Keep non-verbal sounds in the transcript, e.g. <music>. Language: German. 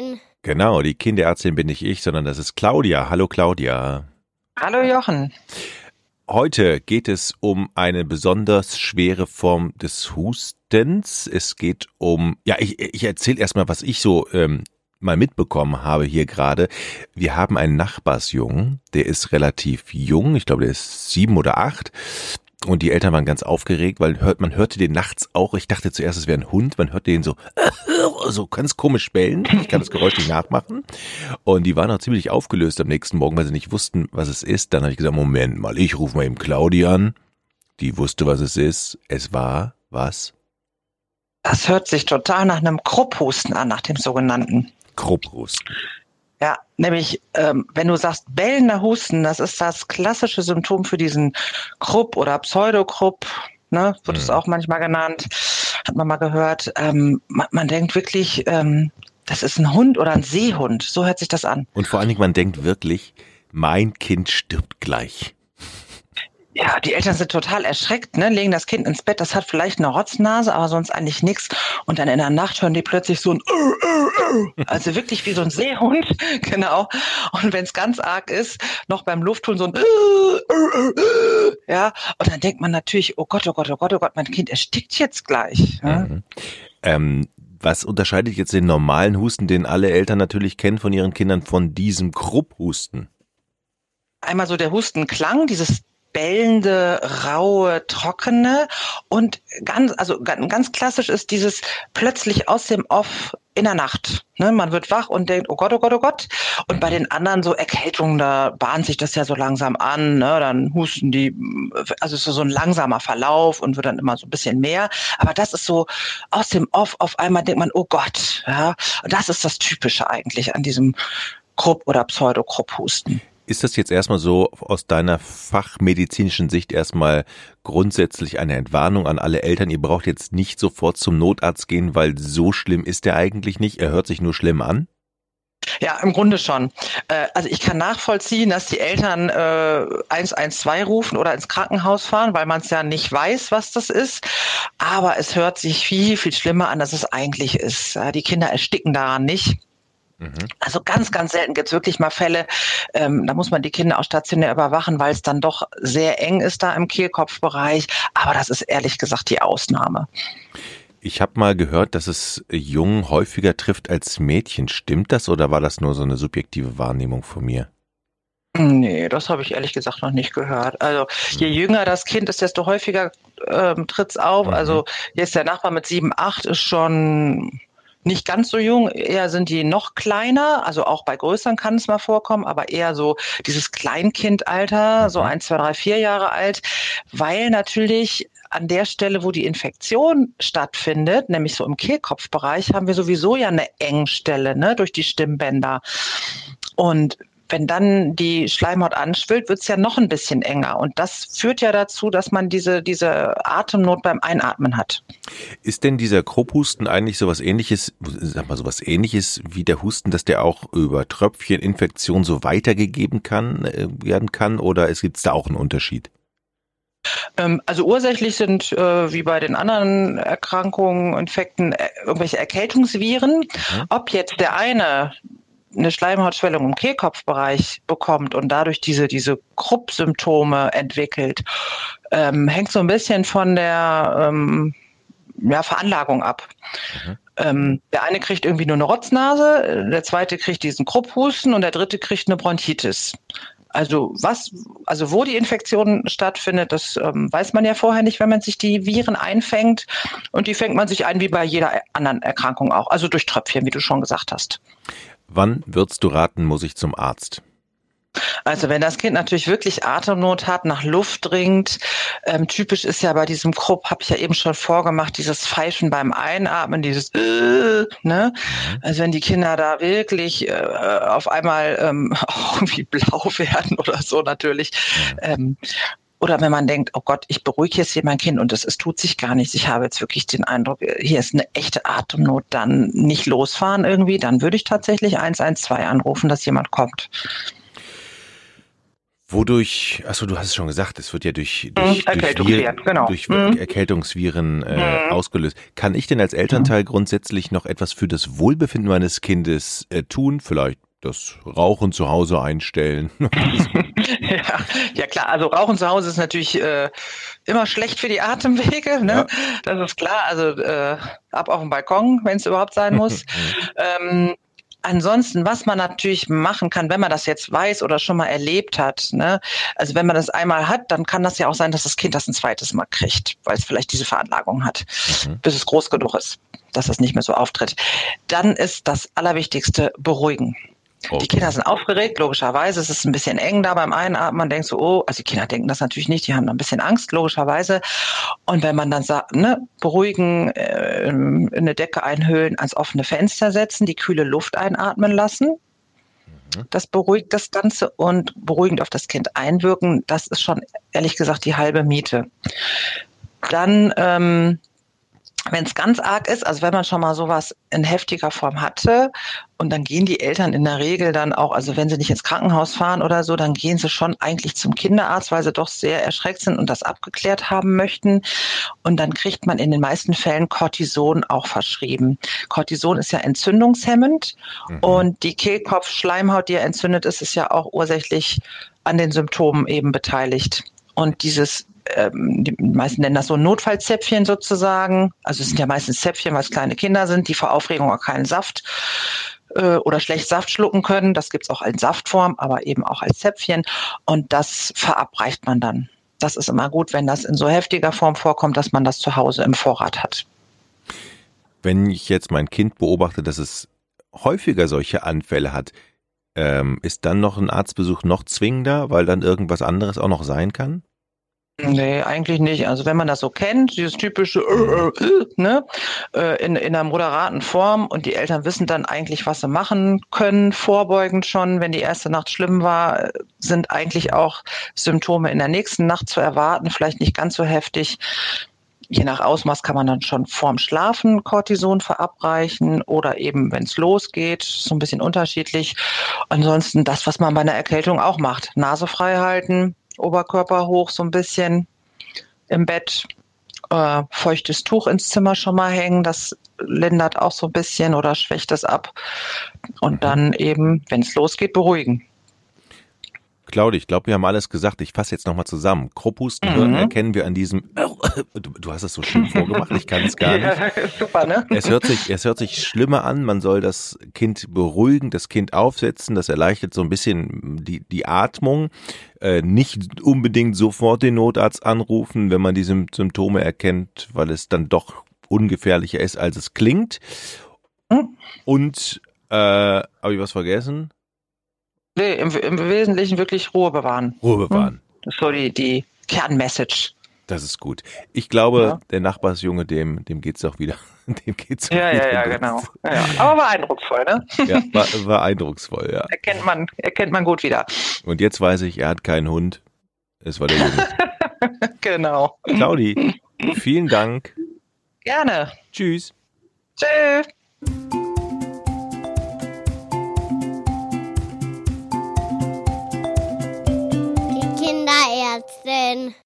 Kinderärztin. Genau, die Kinderärztin bin nicht ich, sondern das ist Claudia. Hallo Claudia. Hallo Jochen. Heute geht es um eine besonders schwere Form des Hustens. Es geht um, ja, ich, ich erzähle erstmal, was ich so ähm, mal mitbekommen habe hier gerade. Wir haben einen Nachbarsjungen, der ist relativ jung, ich glaube, der ist sieben oder acht. Und die Eltern waren ganz aufgeregt, weil hört, man hörte den nachts auch, ich dachte zuerst, es wäre ein Hund, man hörte den so, <laughs> so ganz komisch bellen. Ich kann das Geräusch nicht nachmachen. Und die waren auch ziemlich aufgelöst am nächsten Morgen, weil sie nicht wussten, was es ist. Dann habe ich gesagt, Moment mal, ich rufe mal eben Claudi an. Die wusste, was es ist. Es war was? Das hört sich total nach einem Krupphusten an, nach dem sogenannten. Krupphusten. Ja, nämlich, ähm, wenn du sagst bellender Husten, das ist das klassische Symptom für diesen Krupp oder Pseudokrupp, ne, wird es Mhm. auch manchmal genannt, hat man mal gehört. Ähm, man, man denkt wirklich, ähm, das ist ein Hund oder ein Seehund, so hört sich das an. Und vor allen Dingen, man denkt wirklich, mein Kind stirbt gleich. Ja, die Eltern sind total erschreckt, ne? legen das Kind ins Bett, das hat vielleicht eine Rotznase, aber sonst eigentlich nichts. Und dann in der Nacht hören die plötzlich so ein also wirklich wie so ein Seehund, <laughs> genau. Und wenn es ganz arg ist, noch beim Luftholen so ein ja. Und dann denkt man natürlich, oh Gott, oh Gott, oh Gott, oh Gott, mein Kind erstickt jetzt gleich. Ja? Mhm. Ähm, was unterscheidet jetzt den normalen Husten, den alle Eltern natürlich kennen von ihren Kindern, von diesem Krupphusten? Einmal so der Hustenklang, dieses bellende, raue, trockene und ganz, also ganz, klassisch ist dieses plötzlich aus dem Off in der Nacht. Ne? Man wird wach und denkt, oh Gott, oh Gott, oh Gott. Und bei den anderen so Erkältungen, da bahnt sich das ja so langsam an. Ne? Dann husten die, also ist so ein langsamer Verlauf und wird dann immer so ein bisschen mehr. Aber das ist so aus dem Off auf einmal denkt man, oh Gott. Ja? Und das ist das Typische eigentlich an diesem Krupp- oder Pseudokrupp-Husten. Ist das jetzt erstmal so aus deiner fachmedizinischen Sicht erstmal grundsätzlich eine Entwarnung an alle Eltern? Ihr braucht jetzt nicht sofort zum Notarzt gehen, weil so schlimm ist er eigentlich nicht. Er hört sich nur schlimm an. Ja, im Grunde schon. Äh, also ich kann nachvollziehen, dass die Eltern äh, 112 rufen oder ins Krankenhaus fahren, weil man es ja nicht weiß, was das ist. Aber es hört sich viel, viel schlimmer an, als es eigentlich ist. Die Kinder ersticken daran nicht. Mhm. Also ganz, ganz selten gibt es wirklich mal Fälle, ähm, da muss man die Kinder auch stationär überwachen, weil es dann doch sehr eng ist da im Kehlkopfbereich. Aber das ist ehrlich gesagt die Ausnahme. Ich habe mal gehört, dass es Jungen häufiger trifft als Mädchen. Stimmt das oder war das nur so eine subjektive Wahrnehmung von mir? Nee, das habe ich ehrlich gesagt noch nicht gehört. Also je jünger das Kind ist, desto häufiger ähm, tritt's auf. Mhm. Also jetzt der Nachbar mit sieben, acht ist schon nicht ganz so jung, eher sind die noch kleiner, also auch bei größeren kann es mal vorkommen, aber eher so dieses Kleinkindalter, so Mhm. ein, zwei, drei, vier Jahre alt, weil natürlich an der Stelle, wo die Infektion stattfindet, nämlich so im Kehlkopfbereich, haben wir sowieso ja eine Engstelle, ne, durch die Stimmbänder. Und wenn dann die Schleimhaut anschwillt, wird es ja noch ein bisschen enger. Und das führt ja dazu, dass man diese, diese Atemnot beim Einatmen hat. Ist denn dieser Krupphusten eigentlich sowas ähnliches, sag mal sowas ähnliches wie der Husten, dass der auch über Tröpfcheninfektion so weitergegeben kann, äh, werden kann oder es gibt's da auch einen Unterschied? Ähm, also ursächlich sind äh, wie bei den anderen Erkrankungen, Infekten, äh, irgendwelche Erkältungsviren. Mhm. Ob jetzt der eine eine Schleimhautschwellung im Kehlkopfbereich bekommt und dadurch diese, diese Krupp-Symptome entwickelt, ähm, hängt so ein bisschen von der ähm, ja, Veranlagung ab. Mhm. Ähm, der eine kriegt irgendwie nur eine Rotznase, der zweite kriegt diesen Krupphusten und der dritte kriegt eine Bronchitis. Also was, also wo die Infektion stattfindet, das ähm, weiß man ja vorher nicht, wenn man sich die Viren einfängt. Und die fängt man sich ein wie bei jeder anderen Erkrankung auch, also durch Tröpfchen, wie du schon gesagt hast. Wann würdest du raten, muss ich zum Arzt? Also wenn das Kind natürlich wirklich Atemnot hat, nach Luft dringt, ähm, typisch ist ja bei diesem Krupp, habe ich ja eben schon vorgemacht, dieses Pfeifen beim Einatmen, dieses äh, ne? Also wenn die Kinder da wirklich äh, auf einmal ähm, auch <laughs> irgendwie blau <laughs> werden oder so natürlich. Ähm, oder wenn man denkt, oh Gott, ich beruhige jetzt hier mein Kind und es, es tut sich gar nichts. Ich habe jetzt wirklich den Eindruck, hier ist eine echte Atemnot, dann nicht losfahren irgendwie, dann würde ich tatsächlich 112 anrufen, dass jemand kommt. Wodurch, achso, du hast es schon gesagt, es wird ja durch, durch, Mhm, Erkältungsviren, durch, genau. durch Mhm. Erkältungsviren äh, Mhm. ausgelöst. Kann ich denn als Elternteil grundsätzlich noch etwas für das Wohlbefinden meines Kindes äh, tun? Vielleicht das Rauchen zu Hause einstellen? <laughs> <laughs> Ja, ja klar, also Rauchen zu Hause ist natürlich äh, immer schlecht für die Atemwege, ne? Ja. Das ist klar. Also äh, ab auf den Balkon, wenn es überhaupt sein muss. <laughs> ähm, ansonsten, was man natürlich machen kann, wenn man das jetzt weiß oder schon mal erlebt hat, ne? Also wenn man das einmal hat, dann kann das ja auch sein, dass das Kind das ein zweites Mal kriegt, weil es vielleicht diese Veranlagung hat, Mhm. bis es groß genug ist, dass das nicht mehr so auftritt. Dann ist das Allerwichtigste beruhigen. Die. Kinder sind aufgeregt, logischerweise. Es ist ein bisschen eng da beim Einatmen. Man denkt so, oh, also die Kinder denken das natürlich nicht, die haben da ein bisschen Angst, logischerweise. Und wenn man dann sagt, ne, beruhigen, äh, eine Decke einhüllen, ans offene Fenster setzen, die kühle Luft einatmen lassen. Das beruhigt das Ganze und beruhigend auf das Kind einwirken, das ist schon ehrlich gesagt die halbe Miete. Dann, ähm, wenn es ganz arg ist, also wenn man schon mal sowas in heftiger Form hatte, und dann gehen die Eltern in der Regel dann auch, also wenn sie nicht ins Krankenhaus fahren oder so, dann gehen sie schon eigentlich zum Kinderarzt, weil sie doch sehr erschreckt sind und das abgeklärt haben möchten. Und dann kriegt man in den meisten Fällen Cortison auch verschrieben. Cortison ist ja entzündungshemmend Mhm. und die Kehlkopfschleimhaut, die ja entzündet ist, ist ja auch ursächlich an den Symptomen eben beteiligt. Und dieses ähm, die meisten nennen das so Notfallzäpfchen sozusagen. Also es sind ja meistens Zäpfchen, weil es kleine Kinder sind, die vor Aufregung auch keinen Saft äh, oder schlecht Saft schlucken können. Das gibt's auch als Saftform, aber eben auch als Zäpfchen. Und das verabreicht man dann. Das ist immer gut, wenn das in so heftiger Form vorkommt, dass man das zu Hause im Vorrat hat. Wenn ich jetzt mein Kind beobachte, dass es häufiger solche Anfälle hat, ähm, ist dann noch ein Arztbesuch noch zwingender, weil dann irgendwas anderes auch noch sein kann? Nee, eigentlich nicht. Also wenn man das so kennt, dieses typische äh, äh, ne, äh, in, in einer moderaten Form und die Eltern wissen dann eigentlich, was sie machen können, vorbeugend schon, wenn die erste Nacht schlimm war, äh, sind eigentlich auch Symptome in der nächsten Nacht zu erwarten, vielleicht nicht ganz so heftig. Je nach Ausmaß kann man dann schon vorm Schlafen Cortison verabreichen oder eben, wenn es losgeht, so ein bisschen unterschiedlich. Ansonsten das, was man bei einer Erkältung auch macht. Nase frei halten, Oberkörper hoch so ein bisschen im Bett, äh, feuchtes Tuch ins Zimmer schon mal hängen, das lindert auch so ein bisschen oder schwächt es ab. Und dann eben, wenn es losgeht, beruhigen. Claudia, ich glaube, wir haben alles gesagt. Ich fasse jetzt nochmal zusammen. Krupphustenhirn Mhm. erkennen wir an diesem. <laughs> Du, du hast es so schön vorgemacht, ich kann es gar nicht. <laughs> Ja, super, ne? Es hört sich, es hört sich schlimmer an. Man soll das Kind beruhigen, das Kind aufsetzen. Das erleichtert so ein bisschen die, die Atmung. Äh, nicht unbedingt sofort den Notarzt anrufen, wenn man die Sym- Symptome erkennt, weil es dann doch ungefährlicher ist, als es klingt. Hm? Und, äh, habe ich was vergessen? Nee, im, im Wesentlichen wirklich Ruhe bewahren. Ruhe bewahren. Das ist so die, die Kernmessage. Das ist gut. Ich glaube, Ja. der Nachbarsjunge, dem, dem geht's auch wieder. <laughs> Dem geht's auch Ja, wieder ja, ja, genau. Ja, aber war eindrucksvoll, ne? Ja, war, war eindrucksvoll, ja. Erkennt man, erkennt man gut wieder. Und jetzt weiß ich, er hat keinen Hund. Es war der Junge. <laughs> Genau. Claudi, vielen Dank. Gerne. Tschüss. Tschüss. Kinderärztin.